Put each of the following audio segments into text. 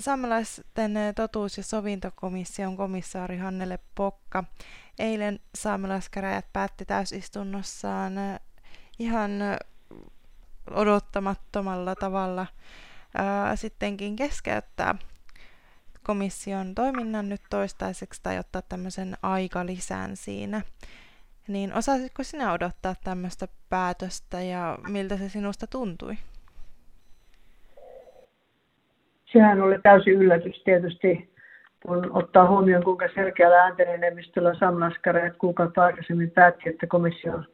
Saamelaisten totuus- ja sovintokomission komissaari Hannele Pokka eilen saamelaiskäräjät päätti täysistunnossaan ihan odottamattomalla tavalla sittenkin keskeyttää komission toiminnan nyt toistaiseksi tai ottaa tämmöisen aikalisän siinä. Niin osaisitko sinä odottaa tämmöistä päätöstä ja miltä se sinusta tuntui? Sehän oli täysin yllätys tietysti, kun ottaa huomioon, kuinka selkeällä ääntenenemmistöllä saamelaiskäräjät kuukautta aikaisemmin päätti, että komission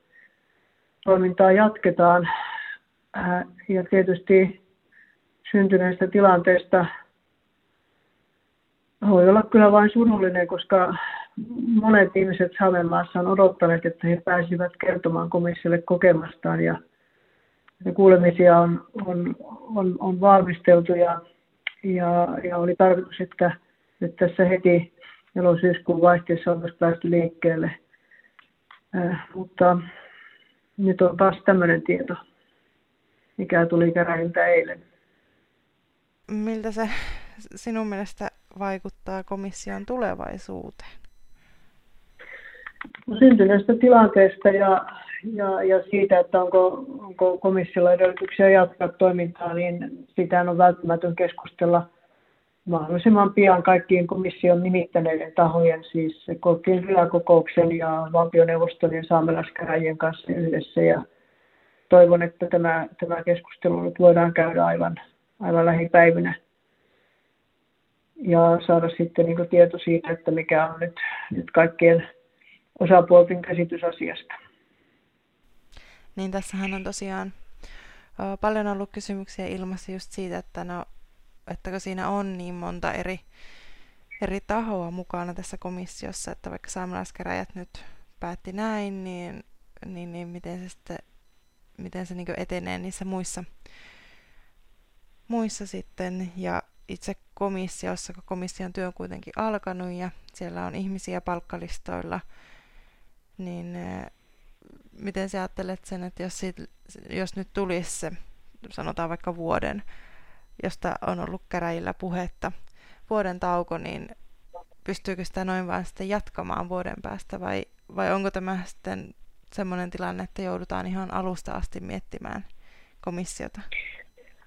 toimintaa jatketaan. Äh, ja tietysti syntyneestä tilanteesta voi olla kyllä vain surullinen, koska monet ihmiset Saamenmaassa on odottaneet, että he pääsivät kertomaan komissiolle kokemastaan ja, ja kuulemisia on, on, on, on valmisteltu ja, ja, ja, oli tarkoitus, että nyt tässä heti elosyyskuun vaihteessa on päästy liikkeelle. Äh, mutta nyt on taas tämmöinen tieto, mikä tuli käräjiltä eilen. Miltä se sinun mielestä vaikuttaa komission tulevaisuuteen? No, syntyneestä tilanteesta ja, ja, ja siitä, että onko, onko komissiolla edellytyksiä jatkaa toimintaa, niin sitä on välttämätön keskustella mahdollisimman pian kaikkien komission nimittäneiden tahojen, siis Kolkkien kyläkokouksen ja valtioneuvoston ja saamelaiskäräjien kanssa yhdessä. Ja toivon, että tämä, tämä keskustelu nyt voidaan käydä aivan, aivan lähipäivinä ja saada sitten niin tieto siitä, että mikä on nyt, nyt kaikkien osapuolten käsitys asiasta. Niin tässähän on tosiaan paljon ollut kysymyksiä ilmassa just siitä, että, no, että kun siinä on niin monta eri, eri tahoa mukana tässä komissiossa, että vaikka saamelaiskäräjät nyt päätti näin, niin, niin, niin miten se sitten miten se niin etenee niissä muissa, muissa sitten. Ja itse komissiossa, kun komission työ on kuitenkin alkanut ja siellä on ihmisiä palkkalistoilla, niin miten sä ajattelet sen, että jos, siitä, jos nyt tulisi se, sanotaan vaikka vuoden, josta on ollut käräjillä puhetta, vuoden tauko, niin pystyykö sitä noin vaan sitten jatkamaan vuoden päästä vai, vai onko tämä sitten semmoinen tilanne, että joudutaan ihan alusta asti miettimään komissiota?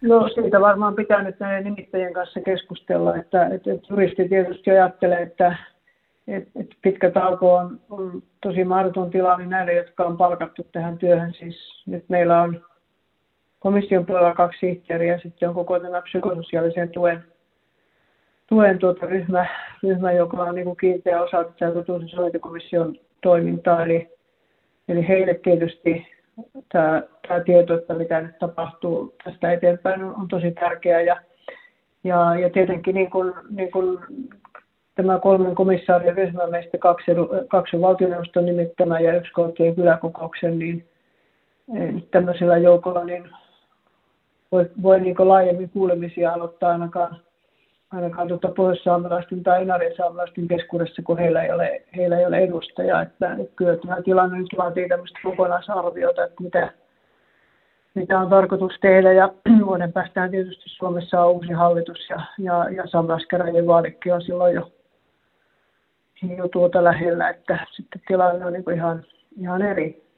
No siitä varmaan pitää nyt näiden nimittäjien kanssa keskustella, että, että, juristi tietysti ajattelee, että, että, että pitkä tauko on, on tosi mahdoton tilanne näille, jotka on palkattu tähän työhön. Siis nyt meillä on komission puolella kaksi sihteeriä ja sitten on koko tämä psykososiaalisen tuen, tuen tuota ryhmä, ryhmä, joka on niin kuin kiinteä osa tätä komission toimintaa. Eli, eli heille tietysti tämä, tämä tieto, että mitä nyt tapahtuu tästä eteenpäin on, on tosi tärkeää. Ja, ja, ja tietenkin niin kuin, niin kuin tämä kolmen komissaarin ryhmä, meistä kaksi, kaksi on valtioneuvoston nimittämä ja yksi koottiin kyläkokouksen, niin tämmöisellä joukolla niin voi, voi niin laajemmin kuulemisia aloittaa ainakaan ainakaan tuota pohjoissaamelaisten tai inarisaamelaisten keskuudessa, kun heillä ei ole, heillä ei ole edustajaa. Että, että kyllä tämä tilanne nyt vaatii tämmöistä kokonaisarviota, että mitä, mitä on tarkoitus tehdä. Ja vuoden päästään tietysti Suomessa on uusi hallitus ja, ja, ja saamelaiskäräjien vaalikin on silloin jo, jo tuota lähellä, että sitten tilanne on niin ihan, ihan eri.